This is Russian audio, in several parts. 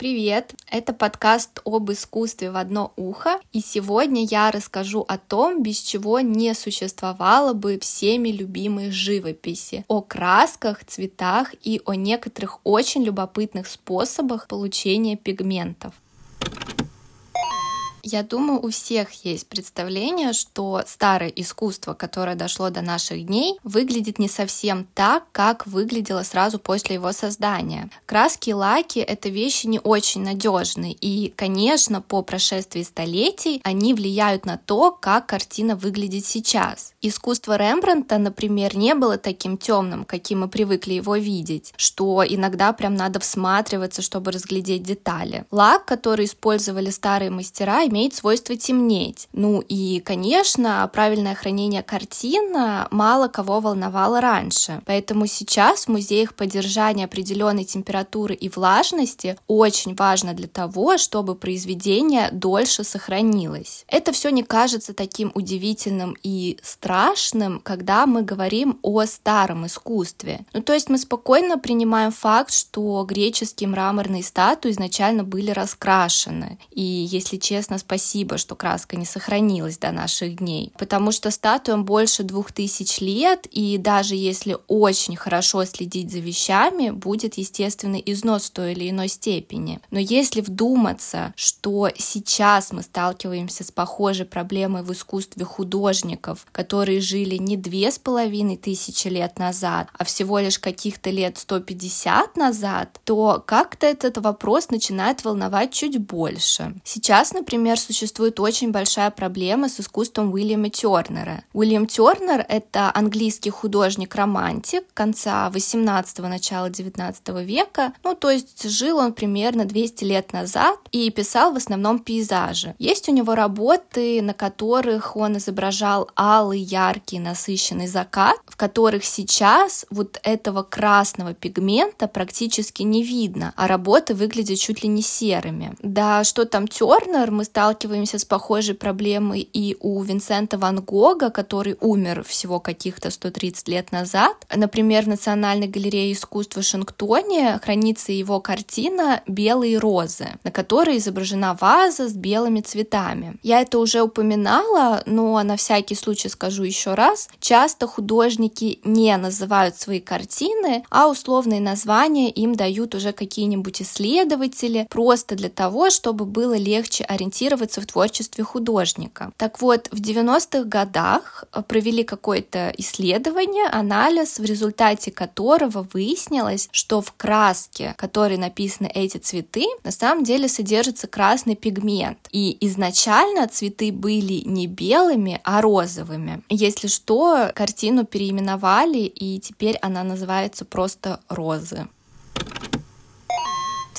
Привет! Это подкаст об искусстве в одно ухо, и сегодня я расскажу о том, без чего не существовало бы всеми любимой живописи, о красках, цветах и о некоторых очень любопытных способах получения пигментов. Я думаю, у всех есть представление, что старое искусство, которое дошло до наших дней, выглядит не совсем так, как выглядело сразу после его создания. Краски и лаки — это вещи не очень надежные, и, конечно, по прошествии столетий они влияют на то, как картина выглядит сейчас. Искусство Рембрандта, например, не было таким темным, каким мы привыкли его видеть, что иногда прям надо всматриваться, чтобы разглядеть детали. Лак, который использовали старые мастера, имеет свойство темнеть. Ну и, конечно, правильное хранение картин мало кого волновало раньше. Поэтому сейчас в музеях поддержание определенной температуры и влажности очень важно для того, чтобы произведение дольше сохранилось. Это все не кажется таким удивительным и страшным, когда мы говорим о старом искусстве. Ну то есть мы спокойно принимаем факт, что греческие мраморные статуи изначально были раскрашены. И, если честно, спасибо, что краска не сохранилась до наших дней, потому что статуям больше двух тысяч лет, и даже если очень хорошо следить за вещами, будет естественный износ в той или иной степени. Но если вдуматься, что сейчас мы сталкиваемся с похожей проблемой в искусстве художников, которые жили не две с половиной тысячи лет назад, а всего лишь каких-то лет 150 назад, то как-то этот вопрос начинает волновать чуть больше. Сейчас, например, существует очень большая проблема с искусством Уильяма Тернера. Уильям Тернер — это английский художник-романтик конца 18-го, начала 19 века. Ну, то есть жил он примерно 200 лет назад и писал в основном пейзажи. Есть у него работы, на которых он изображал алый, яркий, насыщенный закат, в которых сейчас вот этого красного пигмента практически не видно, а работы выглядят чуть ли не серыми. Да, что там Тернер, мы сталкиваемся с похожей проблемой и у Винсента Ван Гога, который умер всего каких-то 130 лет назад. Например, в Национальной галерее искусства в Вашингтоне хранится его картина «Белые розы», на которой изображена ваза с белыми цветами. Я это уже упоминала, но на всякий случай скажу еще раз. Часто художники не называют свои картины, а условные названия им дают уже какие-нибудь исследователи, просто для того, чтобы было легче ориентироваться в творчестве художника. Так вот, в 90-х годах провели какое-то исследование, анализ, в результате которого выяснилось, что в краске, которой написаны эти цветы, на самом деле содержится красный пигмент. И изначально цветы были не белыми, а розовыми. Если что, картину переименовали, и теперь она называется просто «Розы».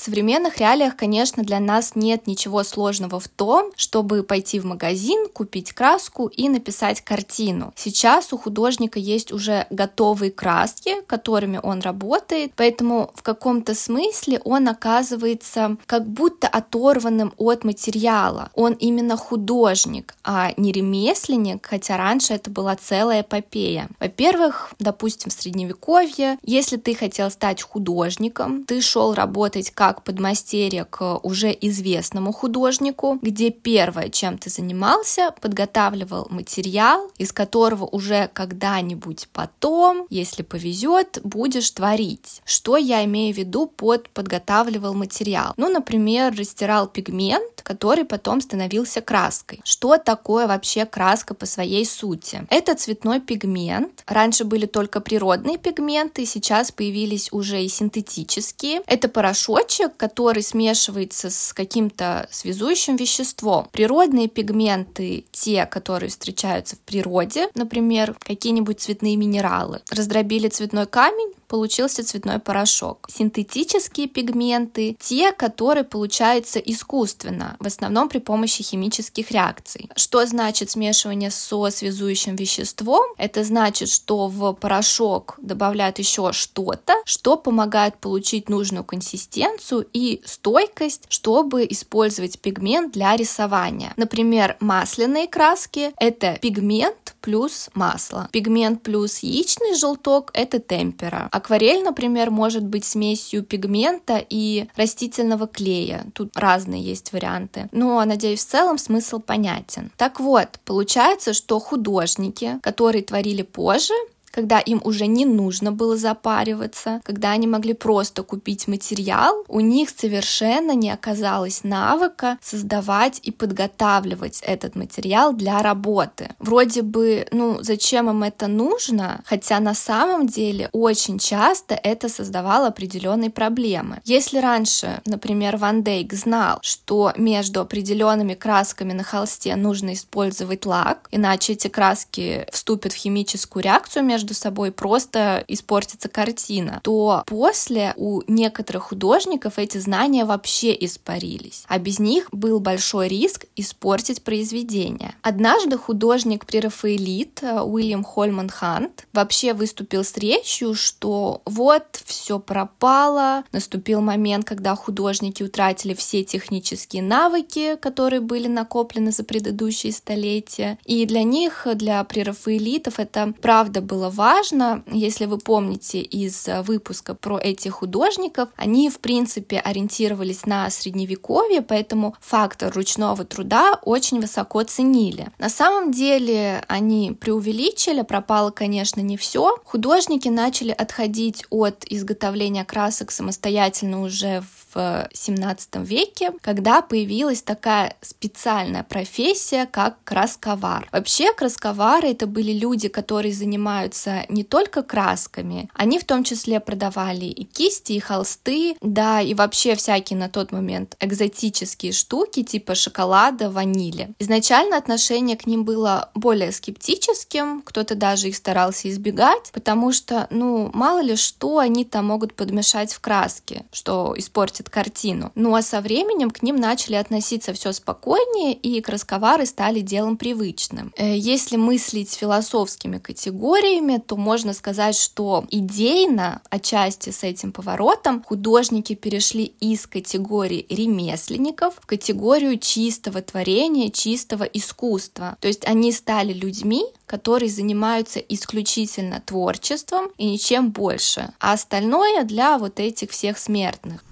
В современных реалиях, конечно, для нас нет ничего сложного в том, чтобы пойти в магазин, купить краску и написать картину. Сейчас у художника есть уже готовые краски, которыми он работает, поэтому в каком-то смысле он оказывается как будто оторванным от материала. Он именно художник, а не ремесленник, хотя раньше это была целая эпопея. Во-первых, допустим, в средневековье, если ты хотел стать художником, ты шел работать как как подмастерье к уже известному художнику, где первое, чем ты занимался, подготавливал материал, из которого уже когда-нибудь потом, если повезет, будешь творить. Что я имею в виду под подготавливал материал? Ну, например, растирал пигмент, который потом становился краской. Что такое вообще краска по своей сути? Это цветной пигмент. Раньше были только природные пигменты, сейчас появились уже и синтетические. Это порошочек, порошочек, который смешивается с каким-то связующим веществом. Природные пигменты, те, которые встречаются в природе, например, какие-нибудь цветные минералы. Раздробили цветной камень, получился цветной порошок. Синтетические пигменты, те, которые получаются искусственно, в основном при помощи химических реакций. Что значит смешивание со связующим веществом? Это значит, что в порошок добавляют еще что-то, что помогает получить нужную консистенцию и стойкость, чтобы использовать пигмент для рисования. Например, масляные краски — это пигмент плюс масло. Пигмент плюс яичный желток — это темпера. А Акварель, например, может быть смесью пигмента и растительного клея. Тут разные есть варианты. Но, надеюсь, в целом смысл понятен. Так вот, получается, что художники, которые творили позже, когда им уже не нужно было запариваться, когда они могли просто купить материал, у них совершенно не оказалось навыка создавать и подготавливать этот материал для работы. Вроде бы, ну, зачем им это нужно, хотя на самом деле очень часто это создавало определенные проблемы. Если раньше, например, Ван Дейк знал, что между определенными красками на холсте нужно использовать лак, иначе эти краски вступят в химическую реакцию между между собой, просто испортится картина, то после у некоторых художников эти знания вообще испарились, а без них был большой риск испортить произведение. Однажды художник прерафаэлит Уильям Хольман Хант вообще выступил с речью, что вот все пропало, наступил момент, когда художники утратили все технические навыки, которые были накоплены за предыдущие столетия, и для них, для прерафаэлитов это правда было важно, если вы помните из выпуска про этих художников, они, в принципе, ориентировались на средневековье, поэтому фактор ручного труда очень высоко ценили. На самом деле они преувеличили, пропало, конечно, не все. Художники начали отходить от изготовления красок самостоятельно уже в в 17 веке, когда появилась такая специальная профессия, как красковар. Вообще красковары это были люди, которые занимаются не только красками, они в том числе продавали и кисти, и холсты, да, и вообще всякие на тот момент экзотические штуки типа шоколада, ванили. Изначально отношение к ним было более скептическим, кто-то даже их старался избегать, потому что, ну, мало ли что они там могут подмешать в краски, что испортит испортит картину. Ну а со временем к ним начали относиться все спокойнее, и красковары стали делом привычным. Э, если мыслить философскими категориями, то можно сказать, что идейно, отчасти с этим поворотом, художники перешли из категории ремесленников в категорию чистого творения, чистого искусства. То есть они стали людьми, которые занимаются исключительно творчеством и ничем больше, а остальное для вот этих всех смертных.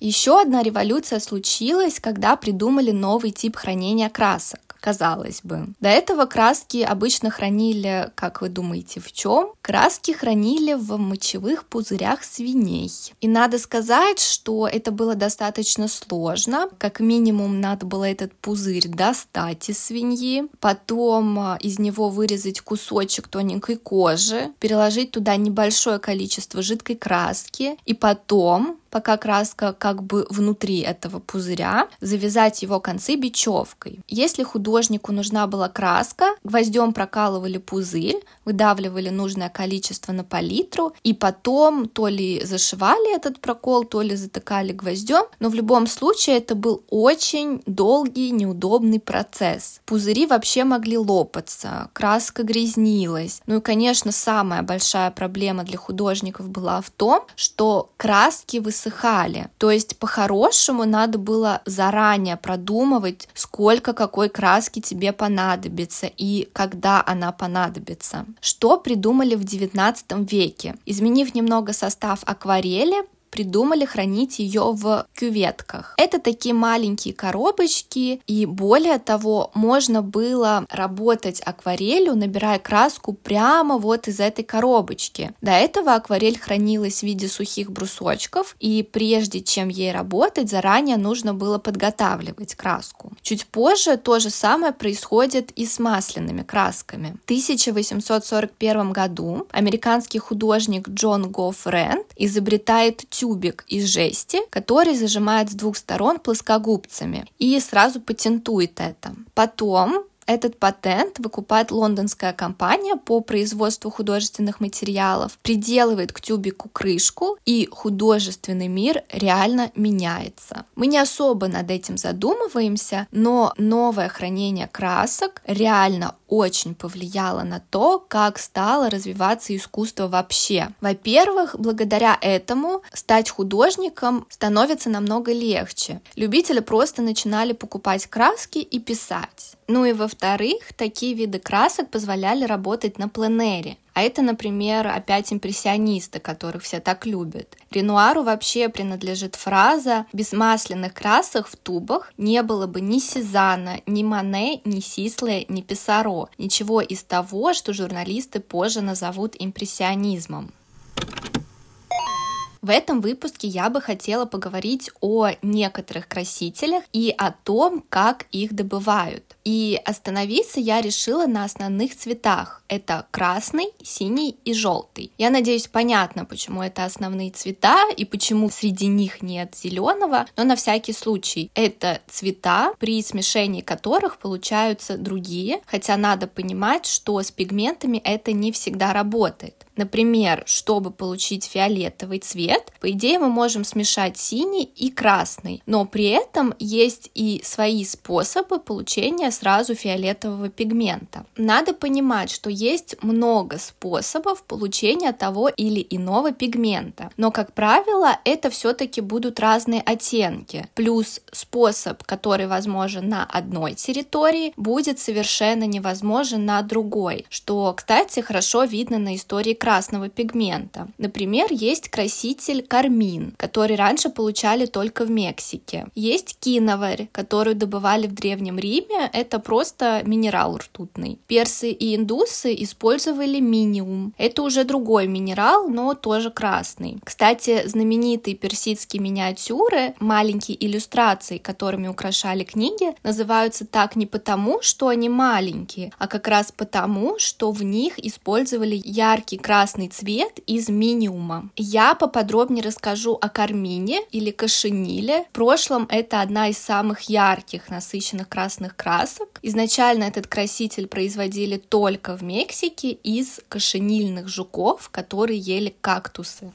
Еще одна революция случилась, когда придумали новый тип хранения красок казалось бы. До этого краски обычно хранили, как вы думаете, в чем? Краски хранили в мочевых пузырях свиней. И надо сказать, что это было достаточно сложно. Как минимум надо было этот пузырь достать из свиньи, потом а, из него вырезать кусочек тоненькой кожи, переложить туда небольшое количество жидкой краски и потом пока краска как бы внутри этого пузыря, завязать его концы бечевкой. Если художнику нужна была краска, гвоздем прокалывали пузырь, выдавливали нужное количество на палитру, и потом то ли зашивали этот прокол, то ли затыкали гвоздем, но в любом случае это был очень долгий, неудобный процесс. Пузыри вообще могли лопаться, краска грязнилась. Ну и, конечно, самая большая проблема для художников была в том, что краски высыхали высыхали. То есть по-хорошему надо было заранее продумывать, сколько какой краски тебе понадобится и когда она понадобится. Что придумали в XIX веке? Изменив немного состав акварели, придумали хранить ее в кюветках. Это такие маленькие коробочки, и более того, можно было работать акварелью, набирая краску прямо вот из этой коробочки. До этого акварель хранилась в виде сухих брусочков, и прежде чем ей работать, заранее нужно было подготавливать краску. Чуть позже то же самое происходит и с масляными красками. В 1841 году американский художник Джон Гофф Рэнд изобретает тюбик из жести, который зажимает с двух сторон плоскогубцами и сразу патентует это. Потом этот патент выкупает лондонская компания по производству художественных материалов, приделывает к тюбику крышку, и художественный мир реально меняется. Мы не особо над этим задумываемся, но новое хранение красок реально очень повлияло на то, как стало развиваться искусство вообще. Во-первых, благодаря этому стать художником становится намного легче. Любители просто начинали покупать краски и писать. Ну и во-вторых, такие виды красок позволяли работать на пленэре. А это, например, опять импрессионисты, которых все так любят. Ренуару вообще принадлежит фраза «без масляных красок в тубах не было бы ни Сезана, ни Мане, ни Сисле, ни Писаро, ничего из того, что журналисты позже назовут импрессионизмом». В этом выпуске я бы хотела поговорить о некоторых красителях и о том, как их добывают. И остановиться я решила на основных цветах. Это красный, синий и желтый. Я надеюсь, понятно, почему это основные цвета и почему среди них нет зеленого, но на всякий случай это цвета, при смешении которых получаются другие, хотя надо понимать, что с пигментами это не всегда работает. Например, чтобы получить фиолетовый цвет, по идее мы можем смешать синий и красный, но при этом есть и свои способы получения сразу фиолетового пигмента. Надо понимать, что есть много способов получения того или иного пигмента, но, как правило, это все-таки будут разные оттенки. Плюс способ, который возможен на одной территории, будет совершенно невозможен на другой, что, кстати, хорошо видно на истории красного пигмента. Например, есть краситель кармин, который раньше получали только в Мексике. Есть киноварь, которую добывали в Древнем Риме. Это просто минерал ртутный. Персы и индусы использовали миниум. Это уже другой минерал, но тоже красный. Кстати, знаменитые персидские миниатюры, маленькие иллюстрации, которыми украшали книги, называются так не потому, что они маленькие, а как раз потому, что в них использовали яркий красный цвет из миниума. Я поподробнее расскажу о кармине или кашениле. В прошлом это одна из самых ярких насыщенных красных красок. Изначально этот краситель производили только в Мексике из кашенильных жуков, которые ели кактусы.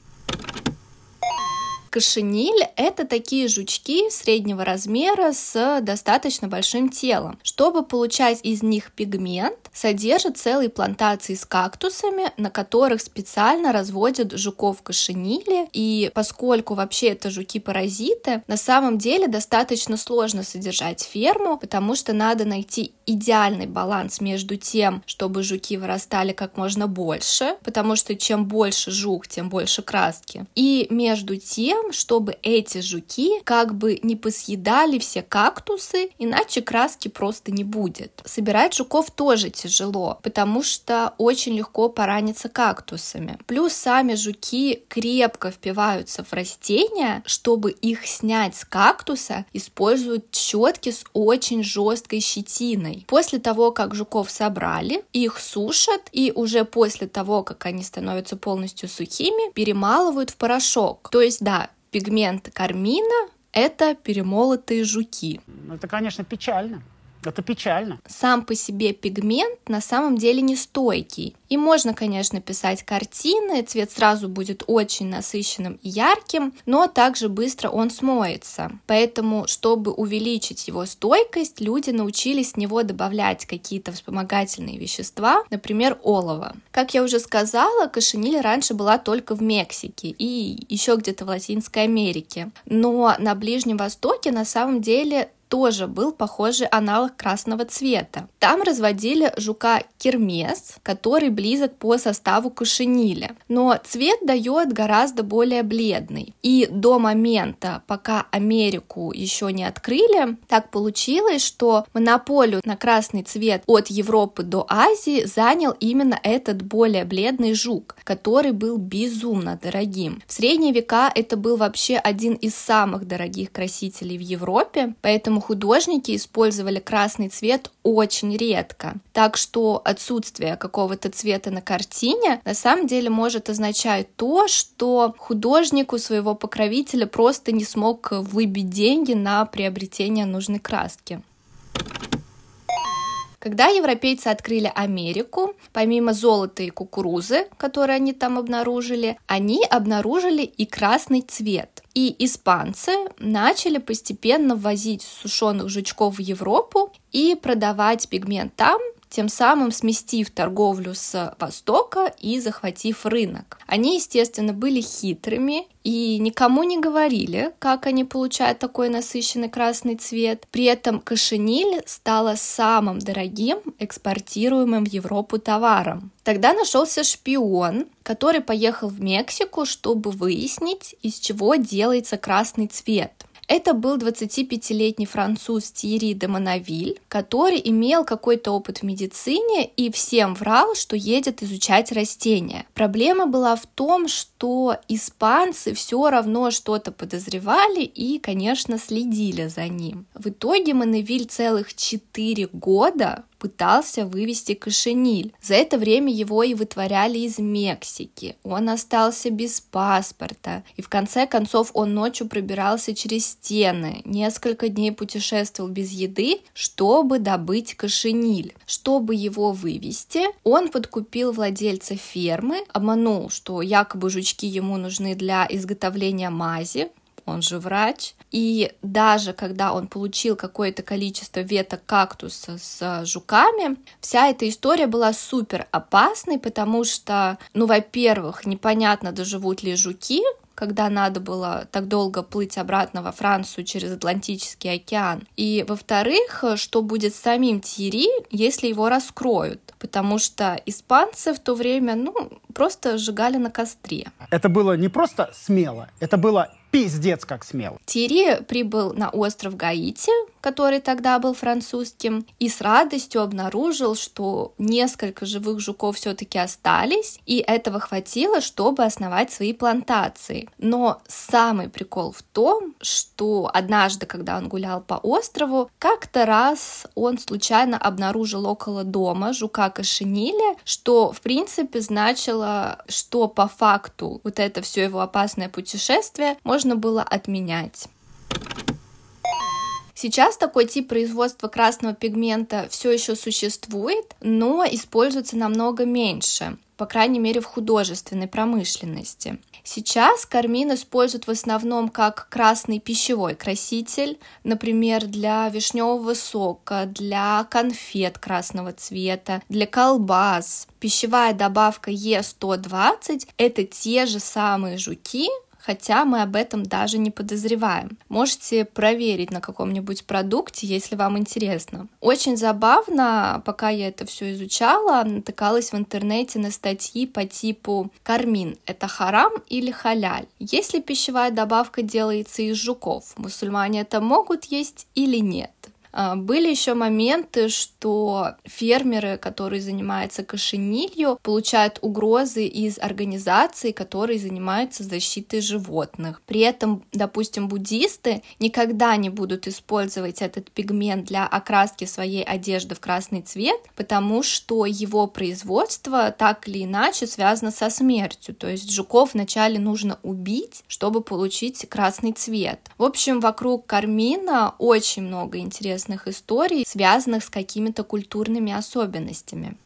Кошениль — это такие жучки среднего размера с достаточно большим телом. Чтобы получать из них пигмент, содержит целые плантации с кактусами, на которых специально разводят жуков кошенили. И поскольку вообще это жуки-паразиты, на самом деле достаточно сложно содержать ферму, потому что надо найти идеальный баланс между тем, чтобы жуки вырастали как можно больше, потому что чем больше жук, тем больше краски, и между тем, чтобы эти жуки как бы не посъедали все кактусы, иначе краски просто не будет. Собирать жуков тоже тяжело, потому что очень легко пораниться кактусами. Плюс сами жуки крепко впиваются в растения, чтобы их снять с кактуса, используют щетки с очень жесткой щетиной. После того, как жуков собрали, их сушат, и уже после того, как они становятся полностью сухими, перемалывают в порошок. То есть, да, пигмент кармина – это перемолотые жуки. Это, конечно, печально. Это печально. Сам по себе пигмент на самом деле не стойкий. И можно, конечно, писать картины, цвет сразу будет очень насыщенным и ярким, но также быстро он смоется. Поэтому, чтобы увеличить его стойкость, люди научились в него добавлять какие-то вспомогательные вещества, например, олово. Как я уже сказала, кошениль раньше была только в Мексике и еще где-то в Латинской Америке. Но на Ближнем Востоке на самом деле тоже был похожий аналог красного цвета. Там разводили жука кермес, который близок по составу кушениля, но цвет дает гораздо более бледный. И до момента, пока Америку еще не открыли, так получилось, что монополию на красный цвет от Европы до Азии занял именно этот более бледный жук, который был безумно дорогим. В средние века это был вообще один из самых дорогих красителей в Европе, поэтому художники использовали красный цвет очень редко. Так что отсутствие какого-то цвета на картине на самом деле может означать то, что художник у своего покровителя просто не смог выбить деньги на приобретение нужной краски. Когда европейцы открыли Америку, помимо золота и кукурузы, которые они там обнаружили, они обнаружили и красный цвет. И испанцы начали постепенно ввозить сушеных жучков в Европу и продавать пигмент там, тем самым сместив торговлю с Востока и захватив рынок. Они, естественно, были хитрыми и никому не говорили, как они получают такой насыщенный красный цвет. При этом кошениль стала самым дорогим экспортируемым в Европу товаром. Тогда нашелся шпион, который поехал в Мексику, чтобы выяснить, из чего делается красный цвет. Это был 25-летний француз Тири де Монавиль, который имел какой-то опыт в медицине и всем врал, что едет изучать растения. Проблема была в том, что испанцы все равно что-то подозревали и, конечно, следили за ним. В итоге Монавиль целых 4 года пытался вывести кошениль. За это время его и вытворяли из Мексики. Он остался без паспорта. И в конце концов он ночью пробирался через стены. Несколько дней путешествовал без еды, чтобы добыть кошениль. Чтобы его вывести, он подкупил владельца фермы, обманул, что якобы жучки ему нужны для изготовления мази, он же врач. И даже когда он получил какое-то количество веток кактуса с жуками, вся эта история была супер опасной, потому что, ну, во-первых, непонятно, доживут ли жуки, когда надо было так долго плыть обратно во Францию через Атлантический океан. И, во-вторых, что будет с самим Тири, если его раскроют? Потому что испанцы в то время, ну, просто сжигали на костре. Это было не просто смело, это было пиздец как смело. Тири прибыл на остров Гаити, который тогда был французским, и с радостью обнаружил, что несколько живых жуков все-таки остались, и этого хватило, чтобы основать свои плантации. Но самый прикол в том, что однажды, когда он гулял по острову, как-то раз он случайно обнаружил около дома жука кошениля, что в принципе значило, что по факту вот это все его опасное путешествие можно можно было отменять. Сейчас такой тип производства красного пигмента все еще существует, но используется намного меньше, по крайней мере в художественной промышленности. Сейчас кармин используют в основном как красный пищевой краситель, например, для вишневого сока, для конфет красного цвета, для колбас. Пищевая добавка Е120 — это те же самые жуки, хотя мы об этом даже не подозреваем. Можете проверить на каком-нибудь продукте, если вам интересно. Очень забавно, пока я это все изучала, натыкалась в интернете на статьи по типу «Кармин – это харам или халяль?» Если пищевая добавка делается из жуков, мусульмане это могут есть или нет? А, были еще моменты, что фермеры, которые занимаются кошенилью, получают угрозы из организаций, которые занимаются защитой животных. При этом, допустим, буддисты никогда не будут использовать этот пигмент для окраски своей одежды в красный цвет, потому что его производство так или иначе связано со смертью. То есть жуков вначале нужно убить, чтобы получить красный цвет. В общем, вокруг кармина очень много интересных интересных историй, связанных с какими-то культурными особенностями.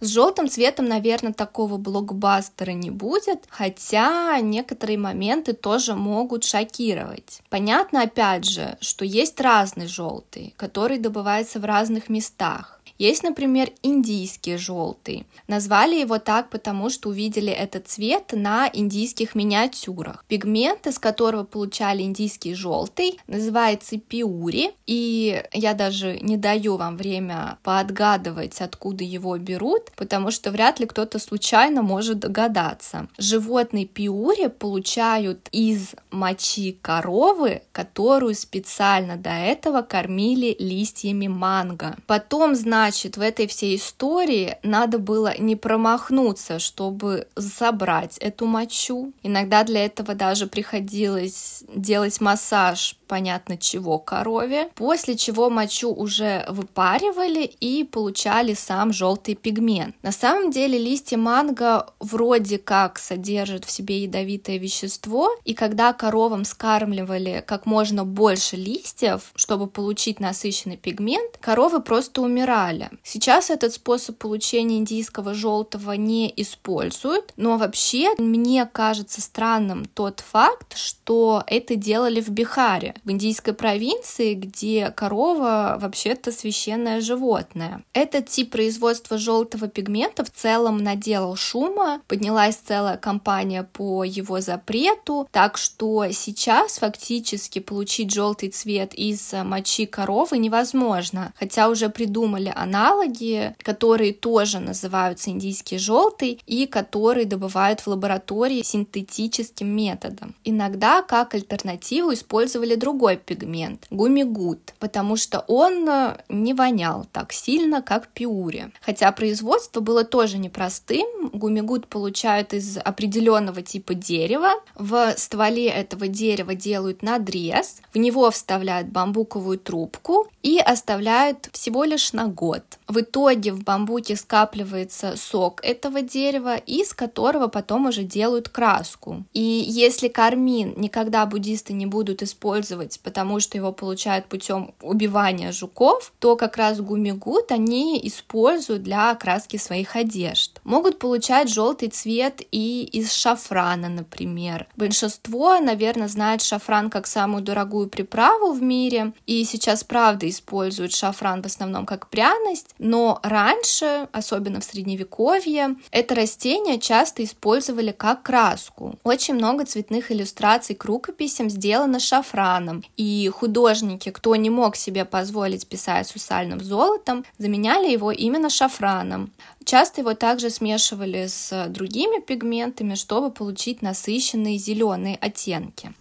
С желтым цветом, наверное, такого блокбастера не будет, хотя некоторые моменты тоже могут шокировать. Понятно, опять же, что есть разный желтый, который добывается в разных местах. Есть, например, индийский желтый. Назвали его так, потому что увидели этот цвет на индийских миниатюрах. Пигмент, из которого получали индийский желтый, называется пиури, и я даже не даю вам время поотгадывать, откуда его берут, потому что вряд ли кто-то случайно может догадаться. Животные пиури получают из мочи коровы, которую специально до этого кормили листьями манго. Потом, значит, Значит, в этой всей истории надо было не промахнуться, чтобы собрать эту мочу. Иногда для этого даже приходилось делать массаж понятно чего корове, после чего мочу уже выпаривали и получали сам желтый пигмент. На самом деле листья манго вроде как содержат в себе ядовитое вещество, и когда коровам скармливали как можно больше листьев, чтобы получить насыщенный пигмент, коровы просто умирали придумали. Сейчас этот способ получения индийского желтого не используют, но вообще мне кажется странным тот факт, что это делали в Бихаре, в индийской провинции, где корова вообще-то священное животное. Этот тип производства желтого пигмента в целом наделал шума, поднялась целая кампания по его запрету, так что сейчас фактически получить желтый цвет из мочи коровы невозможно, хотя уже придумали аналоги, которые тоже называются индийский желтый и которые добывают в лаборатории синтетическим методом. Иногда как альтернативу использовали другой пигмент – гумигут, потому что он не вонял так сильно, как пиури. Хотя производство было тоже непростым. Гумигут получают из определенного типа дерева. В стволе этого дерева делают надрез, в него вставляют бамбуковую трубку и оставляют всего лишь на год. В итоге в бамбуке скапливается сок этого дерева, из которого потом уже делают краску. И если кармин никогда буддисты не будут использовать, потому что его получают путем убивания жуков, то как раз гумигут они используют для окраски своих одежд. Могут получать желтый цвет и из шафрана, например. Большинство, наверное, знает шафран как самую дорогую приправу в мире, и сейчас, правда, используют шафран в основном как пряность, но раньше, особенно в средневековье, это растение часто использовали как краску. Очень много цветных иллюстраций к рукописям сделано шафраном, и художники, кто не мог себе позволить писать сусальным золотом, заменяли его именно шафраном. Часто его также смешивали с другими пигментами, чтобы получить насыщенные зеленые оттенки.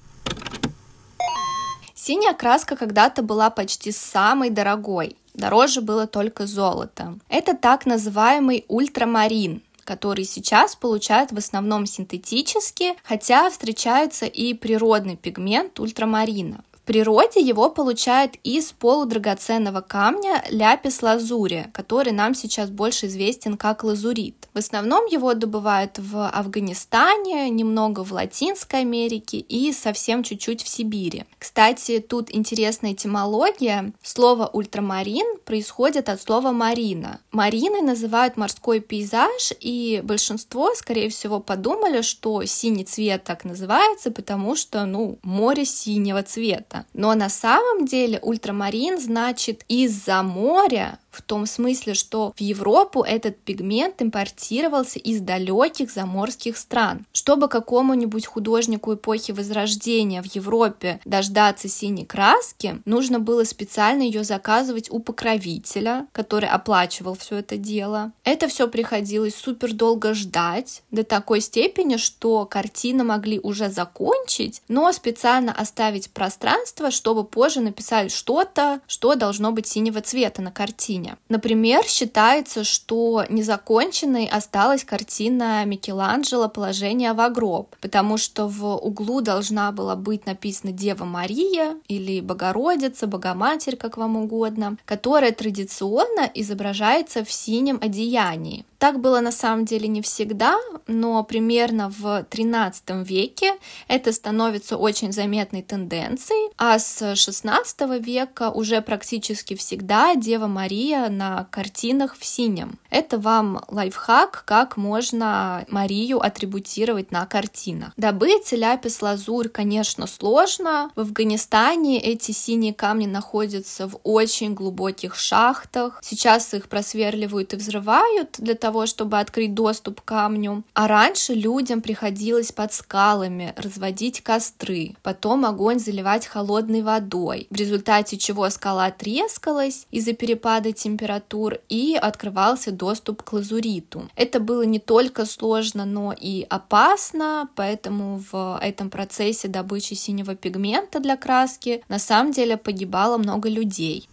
Синяя краска когда-то была почти самой дорогой. Дороже было только золото. Это так называемый ультрамарин, который сейчас получают в основном синтетически, хотя встречается и природный пигмент ультрамарина природе его получают из полудрагоценного камня ляпис-лазури, который нам сейчас больше известен как лазурит. В основном его добывают в Афганистане, немного в Латинской Америке и совсем чуть-чуть в Сибири. Кстати, тут интересная этимология. Слово ультрамарин происходит от слова марина. Мариной называют морской пейзаж, и большинство, скорее всего, подумали, что синий цвет так называется, потому что, ну, море синего цвета. Но на самом деле ультрамарин значит из-за моря в том смысле, что в Европу этот пигмент импортировался из далеких заморских стран. Чтобы какому-нибудь художнику эпохи Возрождения в Европе дождаться синей краски, нужно было специально ее заказывать у покровителя, который оплачивал все это дело. Это все приходилось супер долго ждать, до такой степени, что картины могли уже закончить, но специально оставить пространство, чтобы позже написать что-то, что должно быть синего цвета на картине картине. Например, считается, что незаконченной осталась картина Микеланджело «Положение в гроб», потому что в углу должна была быть написана Дева Мария или Богородица, Богоматерь, как вам угодно, которая традиционно изображается в синем одеянии. Так было на самом деле не всегда, но примерно в XIII веке это становится очень заметной тенденцией, а с XVI века уже практически всегда Дева Мария на картинах в синем. Это вам лайфхак, как можно Марию атрибутировать на картинах. Добыть ляпис-лазурь, конечно, сложно. В Афганистане эти синие камни находятся в очень глубоких шахтах. Сейчас их просверливают и взрывают для того, чтобы открыть доступ к камню. А раньше людям приходилось под скалами разводить костры, потом огонь заливать холодной водой, в результате чего скала трескалась из-за перепада температур и открывался доступ к лазуриту. Это было не только сложно, но и опасно, поэтому в этом процессе добычи синего пигмента для краски на самом деле погибало много людей.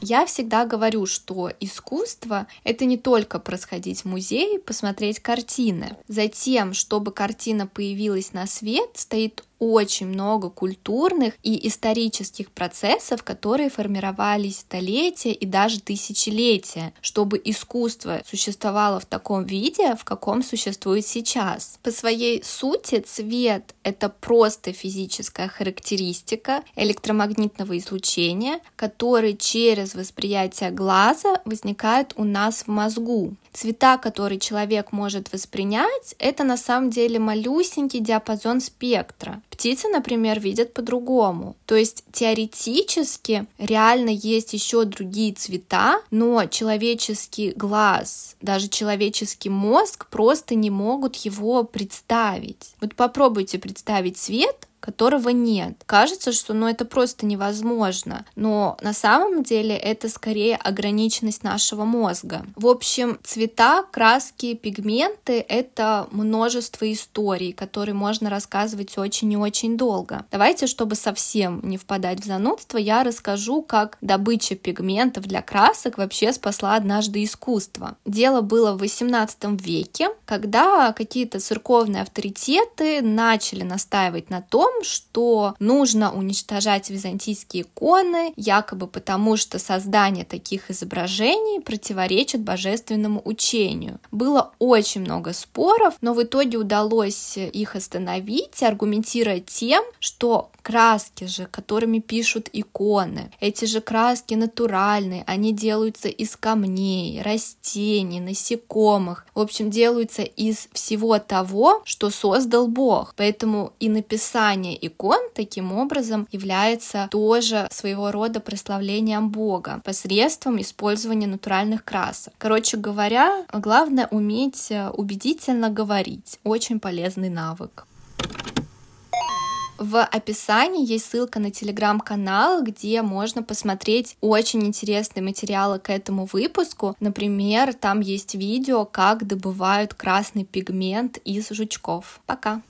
Я всегда говорю, что искусство — это не только просходить в музей, посмотреть картины. Затем, чтобы картина появилась на свет, стоит очень много культурных и исторических процессов, которые формировались столетия и даже тысячелетия, чтобы искусство существовало в таком виде, в каком существует сейчас. По своей сути цвет — это просто физическая характеристика электромагнитного излучения, который через восприятие глаза возникает у нас в мозгу. Цвета, которые человек может воспринять, это на самом деле малюсенький диапазон спектра. Птицы, например, видят по-другому. То есть теоретически реально есть еще другие цвета, но человеческий глаз, даже человеческий мозг просто не могут его представить. Вот попробуйте представить цвет, которого нет. Кажется, что ну, это просто невозможно, но на самом деле это скорее ограниченность нашего мозга. В общем, цвета, краски, пигменты — это множество историй, которые можно рассказывать очень и очень долго. Давайте, чтобы совсем не впадать в занудство, я расскажу, как добыча пигментов для красок вообще спасла однажды искусство. Дело было в XVIII веке, когда какие-то церковные авторитеты начали настаивать на том, что нужно уничтожать византийские иконы, якобы потому, что создание таких изображений противоречит божественному учению. Было очень много споров, но в итоге удалось их остановить, аргументируя тем, что краски же, которыми пишут иконы, эти же краски натуральные, они делаются из камней, растений, насекомых, в общем, делаются из всего того, что создал Бог. Поэтому и написание икон таким образом является тоже своего рода прославлением Бога посредством использования натуральных красок. Короче говоря, главное уметь э, убедительно говорить. Очень полезный навык. В описании есть ссылка на телеграм-канал, где можно посмотреть очень интересные материалы к этому выпуску. Например, там есть видео, как добывают красный пигмент из жучков. Пока!